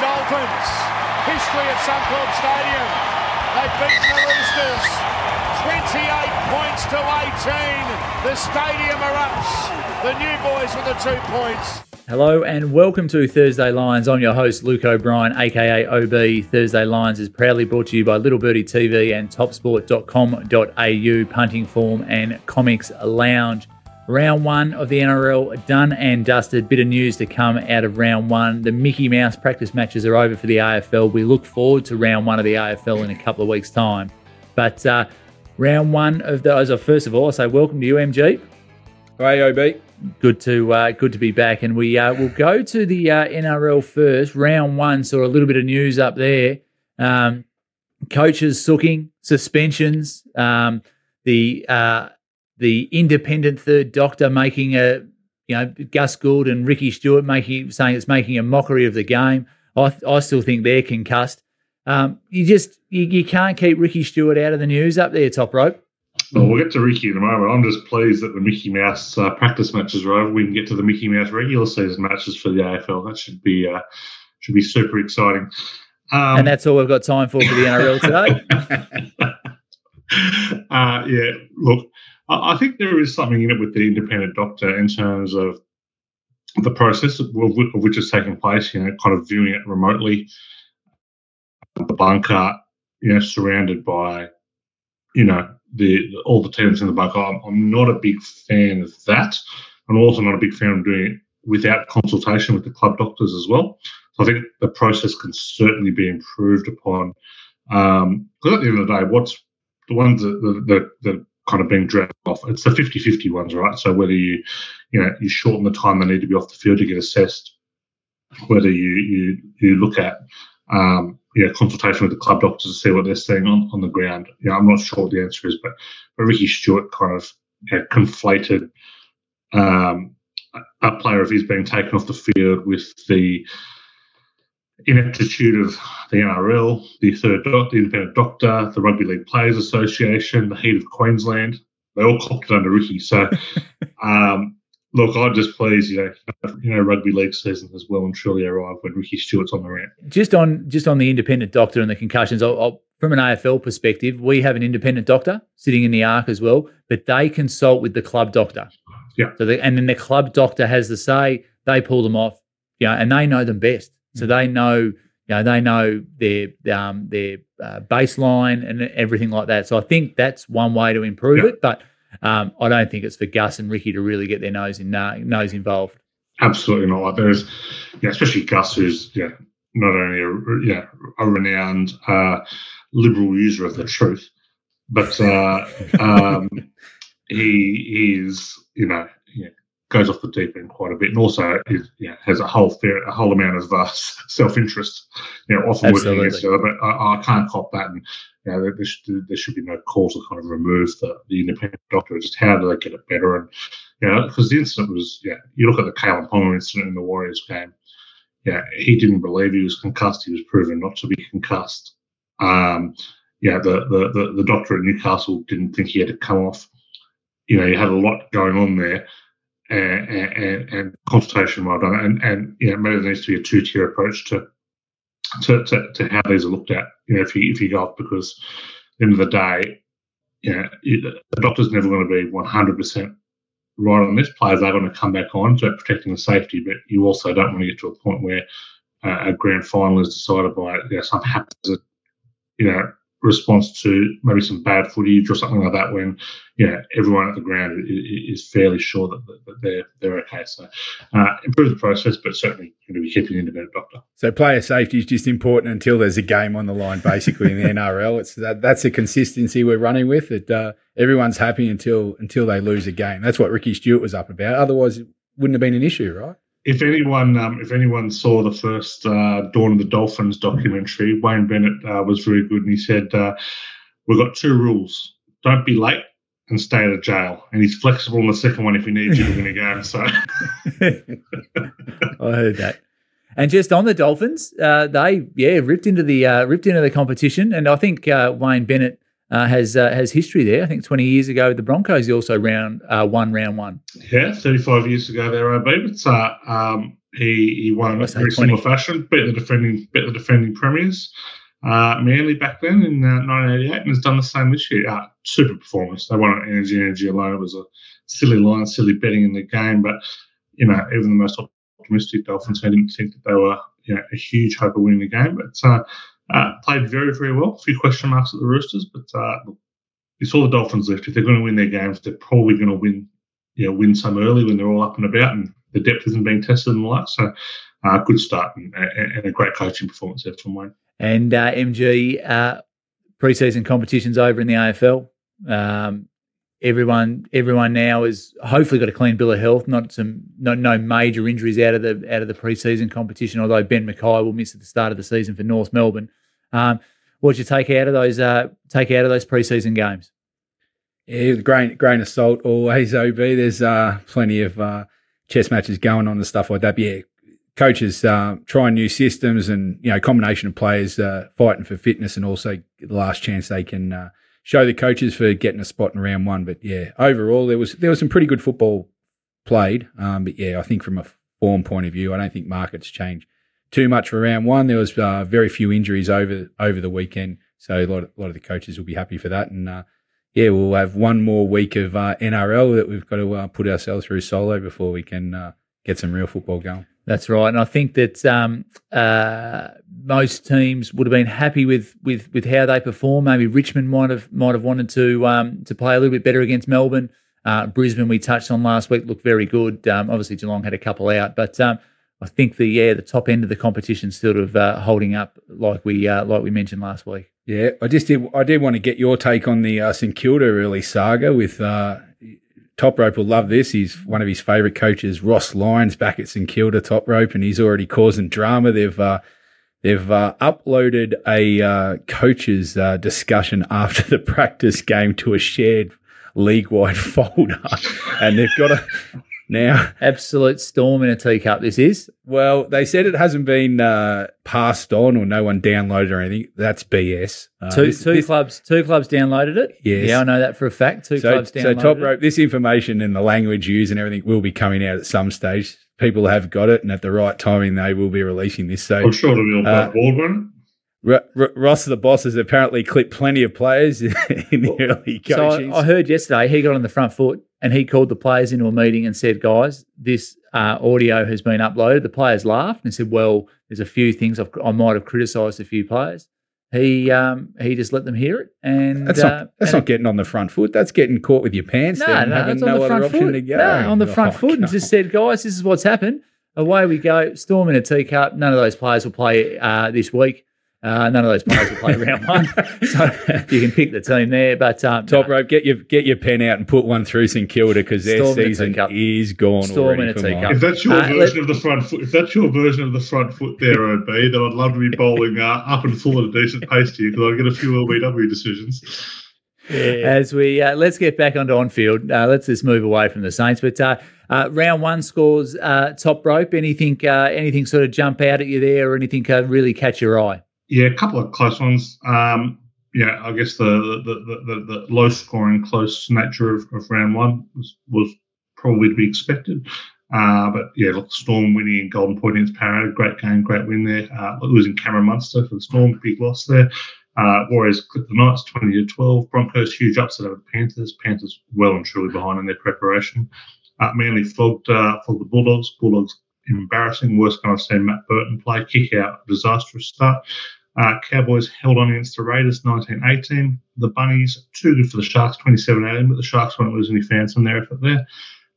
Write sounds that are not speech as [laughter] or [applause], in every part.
Dolphins. History at Suncorp Stadium. They've beaten the Roosters. 28 points to 18. The stadium erupts. The new boys with the two points. Hello and welcome to Thursday Lines. I'm your host, Luke O'Brien, aka OB. Thursday Lines is proudly brought to you by Little Birdie TV and topsport.com.au, punting form and comics lounge. Round one of the NRL done and dusted. Bit of news to come out of round one. The Mickey Mouse practice matches are over for the AFL. We look forward to round one of the AFL in a couple of weeks' time. But uh, round one of those, first of all, I say welcome to you, MG. Hey, OB. Good to uh, good to be back, and we uh, will go to the uh, NRL first. Round one saw a little bit of news up there. Um, coaches sooking suspensions. Um, the uh, the independent third doctor making a, you know, Gus Gould and Ricky Stuart making saying it's making a mockery of the game. I, I still think they're concussed. Um, you just you, you can't keep Ricky Stuart out of the news up there, top rope. Well, we'll get to Ricky in a moment. I'm just pleased that the Mickey Mouse uh, practice matches are over. We can get to the Mickey Mouse regular season matches for the AFL. That should be uh, should be super exciting. Um, and that's all we've got time for for the NRL today. [laughs] uh, yeah, look, I think there is something in it with the independent doctor in terms of the process of which is taking place, you know, kind of viewing it remotely. The bunker, you know, surrounded by, you know, the all the tenants in the bunker. I'm, I'm not a big fan of that. I'm also not a big fan of doing it without consultation with the club doctors as well. So I think the process can certainly be improved upon. Because um, at the end of the day, what's the ones that, that, that kind of being dragged off. It's the 50-50 ones, right? So whether you, you know, you shorten the time they need to be off the field to get assessed, whether you you you look at um, you know, consultation with the club doctors to see what they're seeing on, on the ground. You know, I'm not sure what the answer is, but, but Ricky Stuart kind of you know, conflated um, a player of his being taken off the field with the ineptitude of the NRL, the third doc, the independent doctor, the Rugby League Players Association, the heat of Queensland. They all copped it under Ricky. So, [laughs] um, look, I'm just pleased, you know, you know, rugby league season has well and truly arrived when Ricky Stuart's on the ramp. Just on just on the independent doctor and the concussions, I'll, I'll, from an AFL perspective, we have an independent doctor sitting in the arc as well, but they consult with the club doctor. Yeah. So, they, and then the club doctor has the say. They pull them off, you know, and they know them best. So they know, you know, they know their um, their uh, baseline and everything like that. So I think that's one way to improve yeah. it. But um, I don't think it's for Gus and Ricky to really get their nose in uh, nose involved. Absolutely not. Like there's, yeah, especially Gus, who's yeah, not only a yeah a renowned uh, liberal user of the truth, but uh, um, [laughs] he is you know goes off the deep end quite a bit, and also is, you know, has a whole fair, a whole amount of uh, [laughs] self interest. You know, often Absolutely. working against other, but I, I, can't cop that. And you know, there, should, there should be no call to kind of remove the, the independent doctor. Just how do they get it better? And you know, because the incident was, yeah, you look at the Kalyn Ponga incident in the Warriors game. Yeah, he didn't believe he was concussed. He was proven not to be concussed. Um, yeah, the, the, the the doctor at Newcastle didn't think he had to come off. You know, you had a lot going on there Uh, uh, uh, and, and, and consultation well done. And, and you know, maybe there needs to be a two tier approach to, to, to, to, how these are looked at. You know, if you if you go off because at the end of the day, you know, the doctor's never going to be 100% right on this. Players are going to come back on to protecting the safety, but you also don't want to get to a point where uh, a grand final is decided by you know, some happens, you know, response to maybe some bad footage or something like that when you know everyone at the ground is, fairly sure that, that they're they're okay. So uh, improve the process, but certainly going to be keeping an independent doctor. So player safety is just important until there's a game on the line, basically in the [laughs] NRL. It's that, that's a consistency we're running with. That uh, everyone's happy until until they lose a game. That's what Ricky Stuart was up about. Otherwise, it wouldn't have been an issue, right? If anyone um, if anyone saw the first uh, Dawn of the Dolphins documentary, Wayne Bennett uh, was very good, and he said, uh, "We've got two rules: don't be late and stay out of jail." And he's flexible on the second one if he needs you to win a game. So [laughs] I heard that. And just on the Dolphins, uh, they yeah ripped into the uh, ripped into the competition, and I think uh, Wayne Bennett uh, has uh, has history there. I think 20 years ago, the Broncos also round uh, won round one. Yeah, 35 years ago there, OB. But uh, um, he he won in a very similar fashion, beat the defending beat the defending premiers. Uh, Manly back then in uh, 1988 and has done the same this year. Uh, super performance. They won on energy, energy alone. It was a silly line, silly betting in the game. But, you know, even the most optimistic Dolphins fans didn't think that they were you know, a huge hope of winning the game. But uh, played very, very well. A few question marks at the Roosters, but uh, you saw the Dolphins lift. If they're going to win their games, they're probably going to win, you know, win some early when they're all up and about and the depth isn't being tested and the like. So, uh, good start and, and, a great coaching performance there from Wayne. And uh, MG uh, preseason competitions over in the AFL. Um, everyone, everyone now is hopefully got a clean bill of health. Not some, no, no major injuries out of the out of the preseason competition. Although Ben McKay will miss at the start of the season for North Melbourne. Um, what you take out of those? Uh, take out of those preseason games? Yeah, grain grain of salt always. Ob, there's uh, plenty of uh, chess matches going on and stuff like that. But yeah, coaches uh, trying new systems and you know combination of players uh, fighting for fitness and also the last chance they can uh, show the coaches for getting a spot in round one. But yeah, overall there was there was some pretty good football played. Um, but yeah, I think from a form point of view, I don't think markets change too much for round one. There was uh, very few injuries over over the weekend, so a lot of, a lot of the coaches will be happy for that. And uh, yeah, we'll have one more week of uh, NRL that we've got to put ourselves through solo before we can get some real football going. That's right, and I think that um, uh, most teams would have been happy with, with with how they perform. Maybe Richmond might have might have wanted to um, to play a little bit better against Melbourne. Uh, Brisbane, we touched on last week, looked very good. Um, obviously, Geelong had a couple out, but um, I think the yeah the top end of the competition sort of uh, holding up like we uh, like we mentioned last week. Yeah, I just did I did want to get your take on the uh, St Kilda early saga with uh, Top Rope will love this. He's one of his favourite coaches, Ross Lyons, back at St Kilda Top Rope, and he's already causing drama. They've uh, they've uh, uploaded a uh, coaches uh, discussion [laughs] after the practice game to a shared league wide [laughs] folder, and they've got a now. [laughs] Absolute storm in a teacup, this is. Well, they said it hasn't been uh, passed on or no one downloaded or anything. That's BS. Uh, two this, two this, clubs two clubs downloaded it. Yes. Yeah, I know that for a fact. Two so, clubs downloaded it. So top rope, this information and the language used and everything will be coming out at some stage. People have got it, and at the right timing, they will be releasing this. So I'm sure it'll be on uh, Baldwin. R- R- Ross the boss has apparently clipped plenty of players [laughs] in the early coaching. So I, I, heard yesterday he got on the front foot and he called the players into a meeting and said, "Guys, this uh, audio has been uploaded." The players laughed and said, "Well, there's a few things I've, i might have criticised a few players." He um, he just let them hear it, and that's not uh, that's not getting on the front foot. That's getting caught with your pants. No, down, no, on no the front foot. No, on the front oh, foot, God. and just said, "Guys, this is what's happened." Away we go. Storm in a teacup. None of those players will play uh, this week. Uh, none of those players will play round one, [laughs] so you can pick the team there. But um, top no. rope, get your get your pen out and put one through St Kilda because their Storm season is gone Storm already. In a teacup. If that's your uh, version of the front foot, if that's your version of the front foot there, OB, then I'd love to be bowling uh, up and full at a decent pace to you because I get a few LBW decisions. Yeah. As we uh, let's get back onto on field, uh, let's just move away from the Saints. But uh, uh round one scores uh, top rope. Anything, uh, anything sort of jump out at you there, or anything really catch your eye? Yeah, a couple of close ones. Um, yeah, I guess the the, the, the, the low scoring, close nature of, of round one was, was probably to be expected. Uh, but yeah, look, Storm winning in Golden Point against Parramatta, great game, great win there. Uh, losing Cameron Munster for the Storm, big loss there. Uh, Warriors clip the Knights 20 to 12. Broncos, huge upset over the Panthers. Panthers well and truly behind in their preparation. Uh, Manly flogged, uh, flogged the Bulldogs. Bulldogs embarrassing, worst kind I've seen Matt Burton play. Kick out, disastrous start. Uh, Cowboys held on against the Raiders 1918. The Bunnies, too good for the Sharks 27 18, but the Sharks won't lose any fans from their effort there.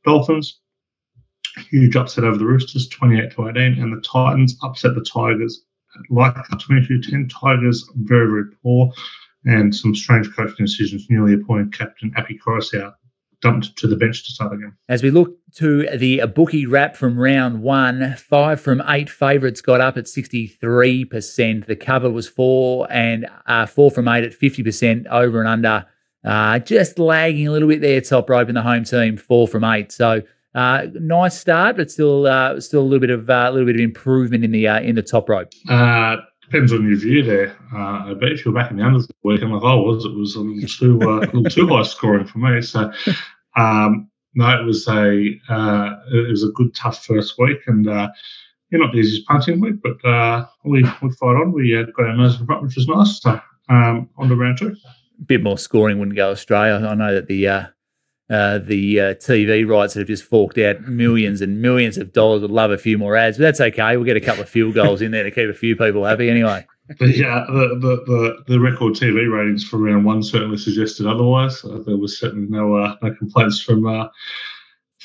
Dolphins, huge upset over the Roosters 28 to 18. And the Titans upset the Tigers like 22 10. Tigers, very, very poor. And some strange coaching decisions. Newly appointed captain Appy Api Koroisau dumped to the bench to start again. As we look to the bookie wrap from round one, five from eight favourites got up at 63%. The cover was four, and uh, four from eight at 50% over and under. Uh, just lagging a little bit there, top rope in the home team, four from eight. So uh, nice start, but still, uh, still a little bit of uh, a little bit of improvement in the uh, in the top rope. Depends on your view there. I bet if you're back in the unders week, I'm like, oh, was it was a little too a little too high scoring for me. So um, no, it was a uh, it was a good tough first week, and uh, yeah, not the easiest punting week, but uh, we we fight on. We uh, got our nose in front, which was nice. So, um, on to round two. A bit more scoring wouldn't go Australia. I know that the uh, the uh, TV rights that have just forked out millions and millions of dollars. Would love a few more ads, but that's okay. We'll get a couple of field goals in there to keep a few people happy anyway. [laughs] But yeah, the, the, the, the, record TV ratings for round one certainly suggested otherwise. Uh, there was certainly no uh, no complaints from uh,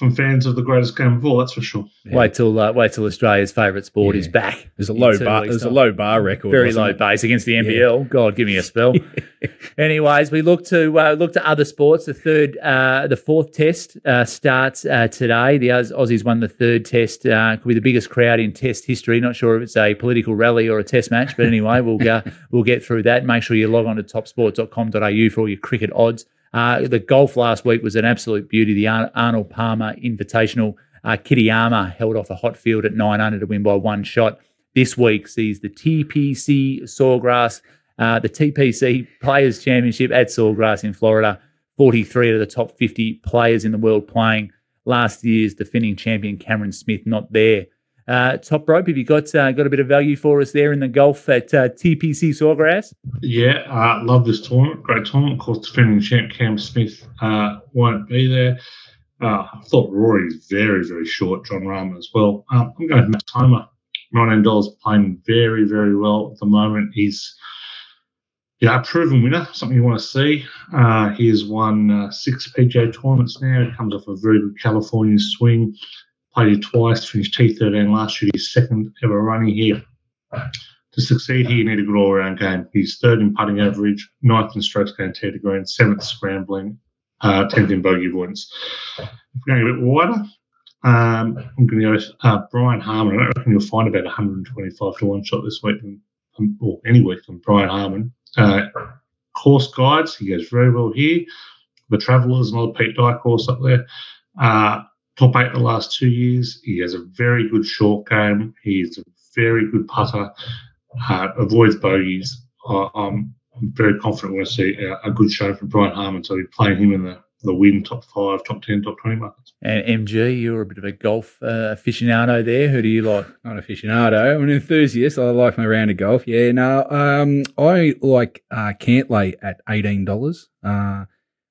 from fans of the greatest game of all. That's for sure. Yeah. Wait till uh, wait till Australia's favourite sport yeah. is back. There's a low bar. There's time. a low bar record. Very low it? base against the NBL. Yeah. God, give me a spell. [laughs] Anyways, we look to uh, look to other sports. The third, uh, the fourth test uh, starts uh, today. The Aussies won the third test. Uh, could be the biggest crowd in Test history. Not sure if it's a political rally or a Test match, but anyway, we'll go. [laughs] we'll get through that. Make sure you log on to topsport.com.au for all your cricket odds. Uh, the golf last week was an absolute beauty. The Arnold Palmer Invitational. Uh, Kitayama held off a hot field at 900 to win by one shot. This week sees the TPC Sawgrass, uh, the TPC Players Championship at Sawgrass in Florida. 43 of the top 50 players in the world playing. Last year's defending champion Cameron Smith not there. Uh, top rope, have you got uh, got a bit of value for us there in the golf at uh, TPC Sawgrass? Yeah, uh, love this tournament. Great tournament. Of course, defending champ Cam Smith uh, won't be there. Uh, I thought Rory's very, very short. Jon Rahm as well. Um, I'm going to Max Homa. Nine dollars playing very, very well at the moment. He's yeah, a proven winner, something you want to see. Uh, he has won six PGA tournaments now. He comes off a very good California swing played it twice, finished T13 last year, his second ever running here. To succeed here, you need a good all round game. He's third in putting average, ninth in strokes gained to green, seventh scrambling, uh, 10th in bogey avoidance. If we're going a bit wider, um, I'm going to go uh, Brian Harman. I reckon you'll find about 125 to one shot this week, um, or any week from Brian Harman. Uh, course guides, he goes very well here. The Travellers, another Pete Dye course up there. Uh, top eight the last two years. He has a very good short game. He's a very good putter. Uh, avoids bogeys. Uh, I'm very confident we're going to see a, a, good show from Brian Harman. So we're playing him in the the win top five, top ten, top twenty markets. And MG, you're a bit of a golf uh, aficionado there. Who do you like? Not aficionado. I'm an enthusiast. I like my round of golf. Yeah, no, um, I like uh, Cantlay at eighteen dollars. Uh,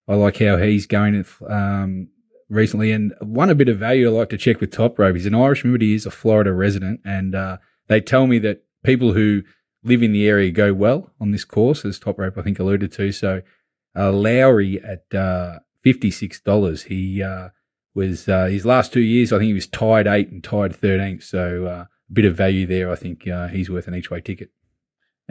I like how he's going. Um, recently and won a bit of value I like to check with Top Rope. He's an Irishman, but he is a Florida resident. And uh, they tell me that people who live in the area go well on this course, as Top Rope I think alluded to. So uh, Lowry at uh, $56, he uh, was uh, his last two years, I think he was tied eight and tied 13th. So uh, a bit of value there. I think he's worth an each way ticket.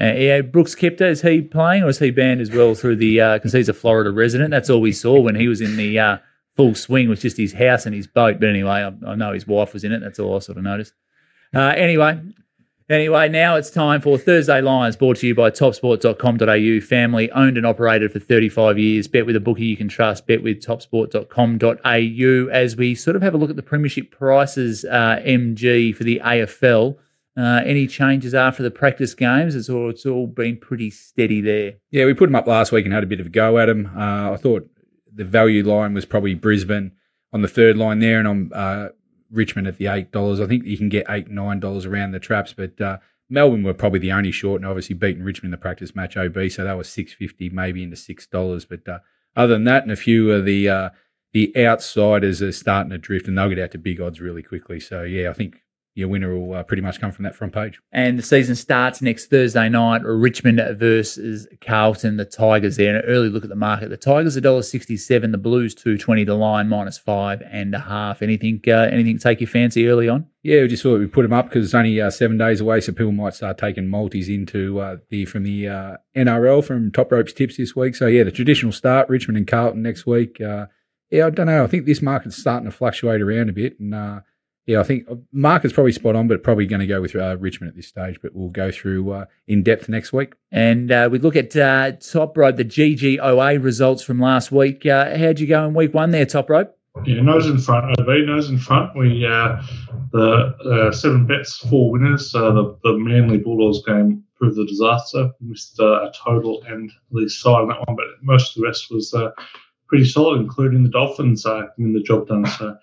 Uh, yeah, Brooks Koepka, is he playing or is he banned as well through the because he's a Florida resident? That's all we saw when he was in the full swing was just his house and his boat. But anyway, I, I know his wife was in it. That's all I sort of noticed. Uh, anyway, Anyway, now it's time for Thursday Lines, brought to you by topsport.com.au. Family owned and operated for 35 years. Bet with a bookie you can trust. Bet with topsport.com.au. As we sort of have a look at the premiership prices, uh, MG for the AFL. Uh, any changes after the practice games? It's all it's all been pretty steady there. Yeah, we put them up last week and had a bit of a go at them. Uh, I thought the value line was probably Brisbane on the third line there, and on uh, Richmond at the eight dollars. I think you can get eight nine dollars around the traps, but uh, Melbourne were probably the only short, and obviously beating Richmond in the practice match OB, so that was six fifty, maybe into six dollars. But uh, other than that, and a few of the uh, the outsiders are starting to drift, and they'll get out to big odds really quickly. So yeah, I think your winner will uh, pretty much come from that front page. And the season starts next Thursday night. Richmond versus Carlton. The Tigers there. An early look at the market. The Tigers a dollar sixty-seven. The Blues two twenty. The line minus five and a half. Anything? Uh, anything take your fancy early on? Yeah, we just thought we'd put them up because it's only uh, seven days away, so people might start taking multis into uh, the from the uh, NRL from Top Ropes Tips this week. So yeah, the traditional start Richmond and Carlton next week. Uh, yeah, I don't know. I think this market's starting to fluctuate around a bit, and yeah, I think uh, Mark is probably spot on, but probably going to go with uh, Richmond at this stage. But we'll go through uh, in depth next week. And uh, we look at uh, top rope, the GGOA results from last week. Uh, how'd you go in week one there, top rope? Yeah, nose in front, OB, nose in front. We the seven bets, four winners. the the Manly Bulldogs game proved a disaster. Missed a total and the side on that one, but most of the rest was pretty solid, including the Dolphins getting the job done. So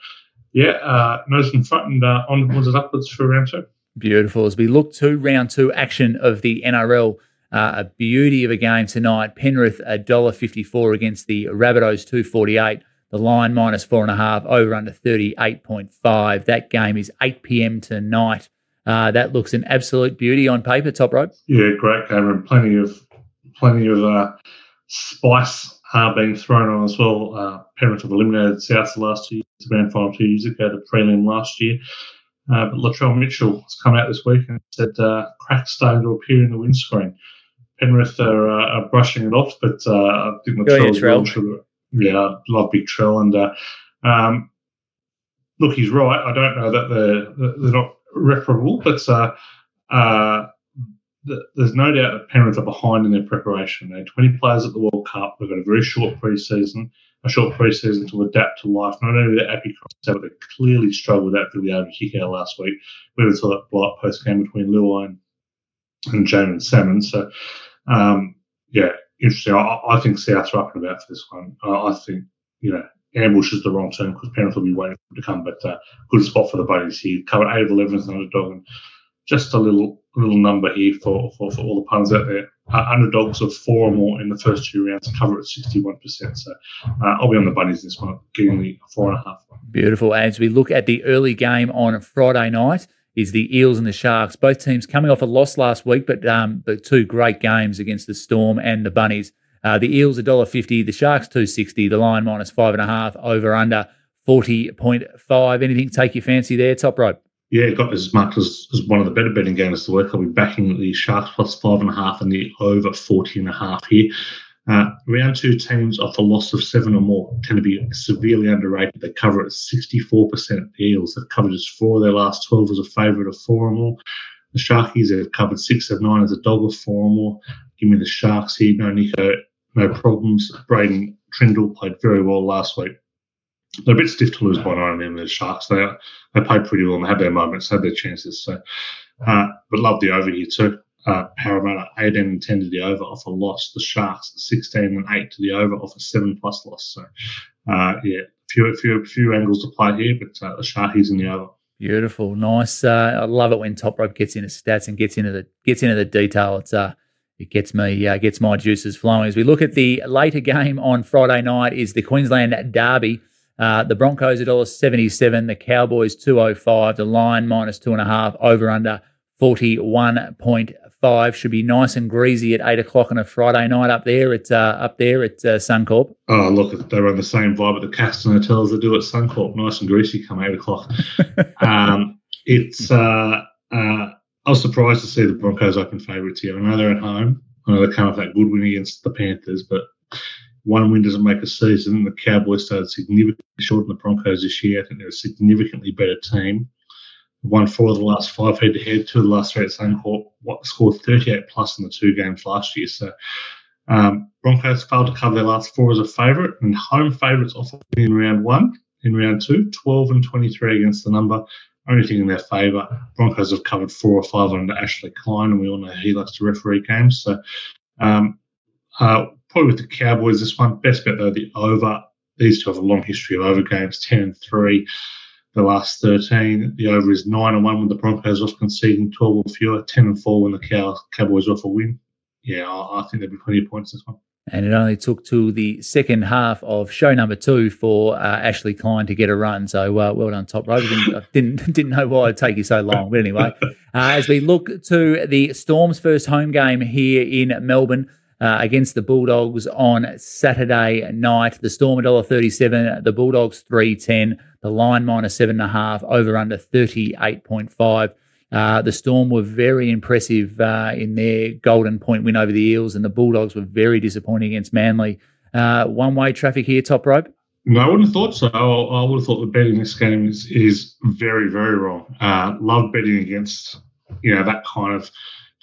yeah, uh, in front and uh, onwards and upwards for round two. Beautiful. As we look to round two action of the NRL, uh, a beauty of a game tonight. Penrith $1.54 against the Rabbitohs 248. The line minus four and a half, over under 38.5. That game is 8 p.m. tonight. Uh, that looks an absolute beauty on paper, top rope. Yeah, great game and plenty of plenty of uh, spice uh, being thrown on as well. Uh, Penrith have eliminated South the last two grand final two years ago, the prelim last year. Uh, but Latrell Mitchell has come out this week and said uh, cracks starting to appear in the windscreen. Penrith are, uh, are brushing it off, but uh, I think Latrell. Yeah, I love Big Trell, and uh, um, look, he's right. I don't know that they're they're not reparable, but uh, there's no doubt that Penrith are behind in their preparation. They had 20 players at the World Cup. They've got a very short pre-season, a short pre-season to adapt to life. Not only the Appy Cross, but they clearly struggled the over kick out last week. We even saw that blow post game between Luai and Jaeman Salmon. So, um, yeah, interesting. I, I, think South are up and about for this one. I think, you know, ambush is the wrong term because parents will be waiting for them to come, but uh, good spot for the buddies here. Covered 8 of 11 as an underdog and just a little little number here for, for, for all the puns out there. Uh, underdogs of four or more in the first two rounds cover at 61%. So uh, I'll be on the bunnies this one, getting the four and a half. Beautiful. As we look at the early game on Friday night, is the Eels and the Sharks. Both teams coming off a loss last week, but um, but two great games against the Storm and the Bunnies. Uh, the Eels $1.50, the Sharks 260, the line minus five and a half, over under 40.5. Anything take your fancy there, top rope? Yeah, got as much as, as one of the better betting games to work. I'll be backing the Sharks plus five and a half and the over 40 and a half here. Uh, round two teams off a loss of seven or more tend to be severely underrated. They cover at 64%. The Eels have covered just four of their last 12 as a favourite of four or more. The Sharkies have covered six of nine as a dog of four or more. Give me the Sharks here. No Nico, no problems. Braydon Trindall played very well last week they're a bit stiff to lose by nine in the Sharks. They they played pretty well and they had their moments, had their chances. So, uh, but love the over here too. Uh, Parramatta 18 and 10 to the over off a loss. The Sharks 16 and 8 to the over off a 7 plus loss. So, uh, yeah, few, few, few angles to play here, but uh, the Sharkies in the over. Beautiful, nice. Uh, I love it when Top Rope gets into stats and gets into the gets into the detail. It's uh, it gets me uh, gets my juices flowing. As we look at the later game on Friday night, is the Queensland Derby. Uh, the Broncos $1.77, the Cowboys 205, the line minus two and a half, over under 41.5. Should be nice and greasy at eight o'clock on a Friday night up there at uh, up there at uh, Suncorp. Oh, look, they're on the same vibe at the Caxton Hotels they do at Suncorp. Nice and greasy come eight o'clock. [laughs] um, it's uh, uh, I was surprised to see the Broncos open favourites here. I know they're at home. I know they come off that good win against the Panthers, but one win doesn't make a season. The Cowboys started significantly short in the Broncos this year. I think they're a significantly better team. Won four of the last five head to head, two of the last three at Suncorp. What scored 38 plus in the two games last year. So um, Broncos failed to cover their last four as a favourite, and home favourites often in round one. In round two, 12 and 23 against the number. Only thing in their favour. Broncos have covered four or five under Ashley Klein, and we all know he likes to referee games. So um, uh, probably with the Cowboys, this one. Best bet, though, the over. These two have a long history of over games 10 and 3, the last 13. The over is 9 and 1 with the Broncos off conceding 12 or fewer, 10 and 4 when the Cow- Cowboys off a win. Yeah, I, I think there'll be plenty of points this one. And it only took to the second half of show number two for uh, Ashley Klein to get a run. So uh, well done, top rope. Didn't, didn't [laughs] didn't know why it'd take you so long, but anyway, [laughs] uh, as we look to the Storm's first home game here in Melbourne, uh, against the Bulldogs on Saturday night. The Storm $1.37, the Bulldogs 310, the line minus seven and a half, over under 38.5. Uh, the Storm were very impressive uh, in their golden point win over the Eels, and the Bulldogs were very disappointing against Manly. Uh, one way traffic here, top rope? No, I wouldn't have thought so. I would have thought the betting this game is, is very, very wrong. Uh, love betting against you know that kind of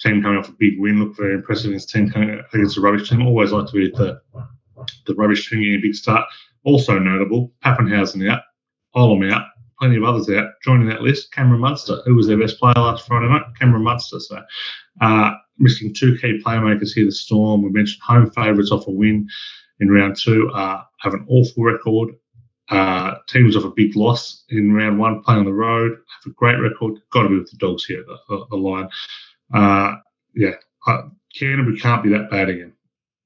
team coming off a big win look very impressive against team coming against a rubbish team. Always like to be the the rubbish team getting a big start. Also notable, Papenhuyzen out, Olam out, plenty of others out. Joining that list, Cameron Munster, who was their best player last Friday night, Cameron Munster. So uh, missing two key playmakers here, the Storm. We mentioned home favourites off a win in round two uh, have an awful record. Uh, teams off a big loss in round one, playing on the road, have a great record. Got to be with the dogs here the, the, the line. Uh, yeah, uh, Canterbury can't be that bad again.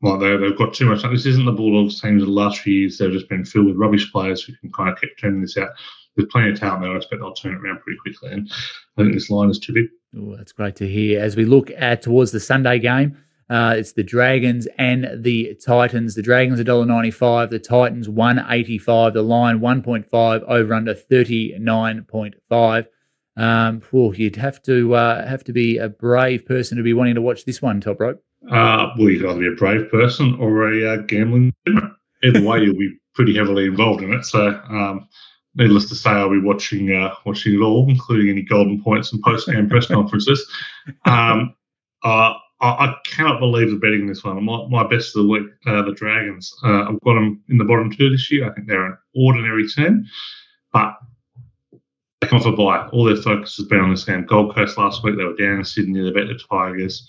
Like they, they've got too much. This isn't the Bulldogs teams of the last few years. They've just been filled with rubbish players who can kind of keep turning this out. There's plenty of talent there. I expect they'll turn it around pretty quickly. And I think this line is too big. Ooh, that's great to hear. As we look at towards the Sunday game, uh, it's the Dragons and the Titans. The Dragons $1.95, the Titans 185, the line 1.5 over under 39.5. Um, well, you'd have to uh, have to be a brave person to be wanting to watch this one, top rope. Uh, well, you could either be a brave person or a uh, gambling. Either way, you'll be pretty heavily involved in it. So, um, needless to say, I'll be watching uh, watching it all, including any golden points and post game press [laughs] conferences. Um, uh, I, I, cannot believe the betting in this one. My, my best of the week, uh, the Dragons. Uh, I've got them in the bottom two this year. I think they're an ordinary team, but off a. All their focus has been on this game. Gold Coast last week, they were down in Sydney. They beat the Tigers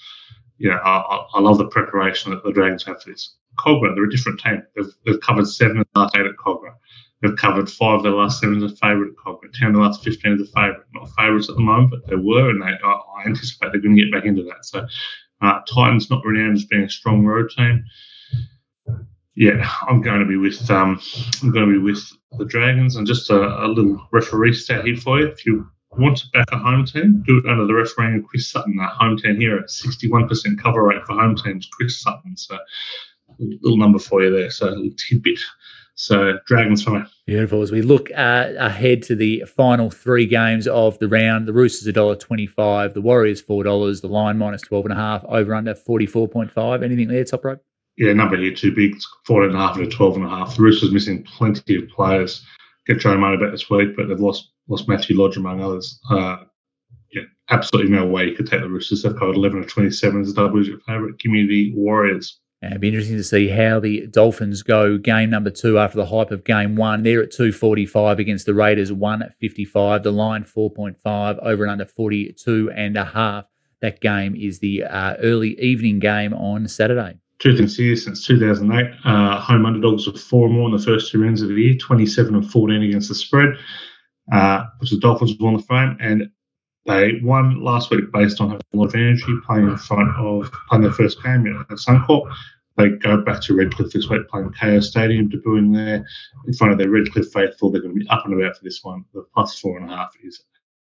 know, I, I, love the preparation that the Dragons have for this. Kogarah, they're a different team. They've, they've covered seven of the last eight at Kogarah. They've covered five of the last seven as a favourite at Kogarah. Ten of the last 15 as a favourite. Not favourites at the moment, but they were, and they, I, I anticipate they're going to get back into that. So, uh, Titans not renowned as being a strong road team. Yeah, I'm going to be with um, I'm going to be with the Dragons, and just a, a little referee stat here for you. If you want to back a home team, do it under the refereeing of Chris Sutton, our home team here at 61% cover rate for home teams, Chris Sutton. So, little number for you there. So, a little tidbit. So, Dragons for me. Beautiful. As we look uh, ahead to the final three games of the round, the Roosters $1.25, the Warriors $4, the line minus 12.5, over under 44.5. Anything there, top rope? Yeah, number here too big, 14.5 to 12.5. The Roosters missing plenty of players. Get Joey Manu back this week, but they've lost lost Matthew Lodge among others. Uh, yeah, absolutely no way you could take the Roosters. They've got 11 or 27 as a double digit favourite. Community Warriors. it'd be interesting to see how the Dolphins go game number two after the hype of game one. They're at 245 against the Raiders, 155. The line 4.5, over and under 42 and a half. That game is the uh, early evening game on Saturday. Two things here since 2008. Uh, home underdogs of four or more in the first two rounds of the year, 27 and 14 against the spread uh, which the Dolphins won the front, and they won last week based on having a lot of energy playing in front of playing their first game at Suncorp. They go back to Redcliffe this week, playing Kayo Stadium, debuting there in front of their Redcliffe faithful. They're going to be up and about for this one. The plus four and a half is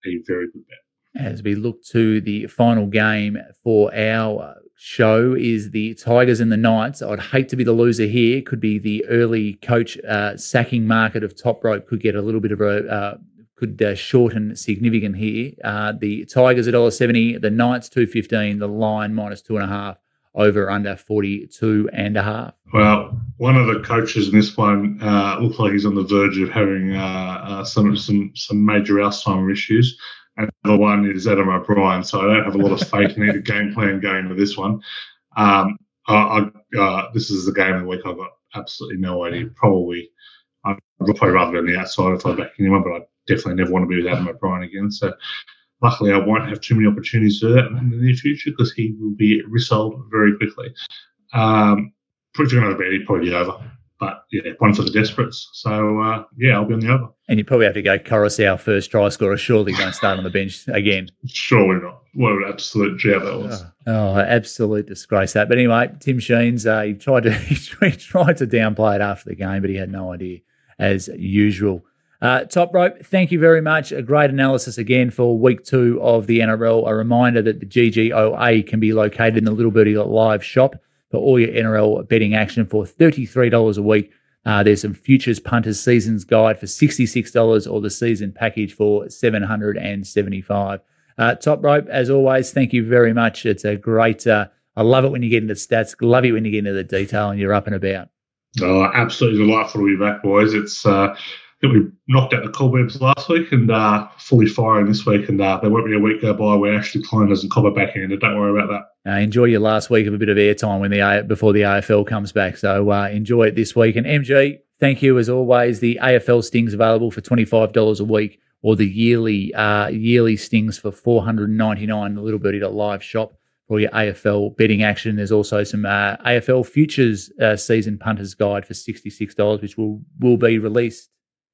a very good bet. As we look to the final game for our show is the Tigers and the Knights. I'd hate to be the loser here. Could be the early coach uh, sacking market of top rope could get a little bit of a uh, could uh, shorten significant here. Uh, the Tigers at seventy, the Knights two fifteen, the line minus two and a half, over under forty two and a half. Well, one of the coaches in this one uh, looks like he's on the verge of having uh, uh, some some some major Alzheimer issues. And the other one is Adam O'Brien, so I don't have a lot of faith in either game plan going into this one. Um, I, I, this is the game of the week. I've got absolutely no idea. Probably, I'd probably rather be on the outside if I back anyone, but I definitely never want to be with Adam O'Brien again. So luckily, I won't have too many opportunities to do that in the near future because he will be resold very quickly. Um, if you're going to bet, he'd probably be over. But yeah, one for the desperates. So uh, yeah, I'll be on the over. And you probably have to go Koroisau first try scorer. Surely don't start on the bench again. Surely not. What an absolute job that was. Oh, oh, absolute disgrace that. But anyway, Tim Sheens, uh, he tried to [laughs] he tried to downplay it after the game, but he had no idea as usual. Uh, Top Rope, thank you very much. A great analysis again for week two of the NRL. A reminder that the GGOA can be located in the Little Birdie Live shop for all your NRL betting action for $33 a week. Uh, there's some futures punters seasons guide for $66 or the season package for 775 uh, Top Rope, as always, thank you very much. It's a great, uh, I love it when you get into stats, love it when you get into the detail and you're up and about. Oh, absolutely delightful to be back, boys. It's, uh, think we knocked out the cobwebs last week and uh, fully firing this week. And uh, there won't be a week go by where Ashley Klein doesn't cobber backhanded. Don't worry about that. Uh, enjoy your last week of a bit of airtime when the before the AFL comes back. So uh, enjoy it this week. And MG, thank you as always. The AFL stings available for twenty five dollars a week, or the yearly uh, yearly stings for four hundred ninety nine. The little birdie live shop for your AFL betting action. There's also some uh, AFL futures season punters guide for sixty six dollars, which will will be released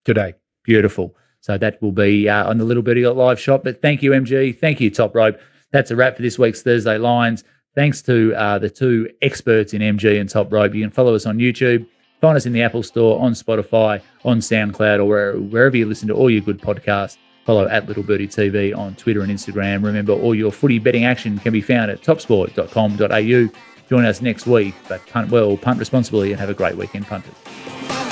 today. Beautiful. So that will be uh, on the Little Birdie live shop. But thank you, MG. Thank you, Top Rope. That's a wrap for this week's Thursday Lines. Thanks to uh, the two experts in MG and Top Rope. You can follow us on YouTube, find us in the Apple Store, on Spotify, on SoundCloud, or where, wherever you listen to all your good podcasts. Follow at Little Birdie TV on Twitter and Instagram. Remember, all your footy betting action can be found at topsport.com.au. Join us next week, but punt well, punt responsibly, and have a great weekend, punters.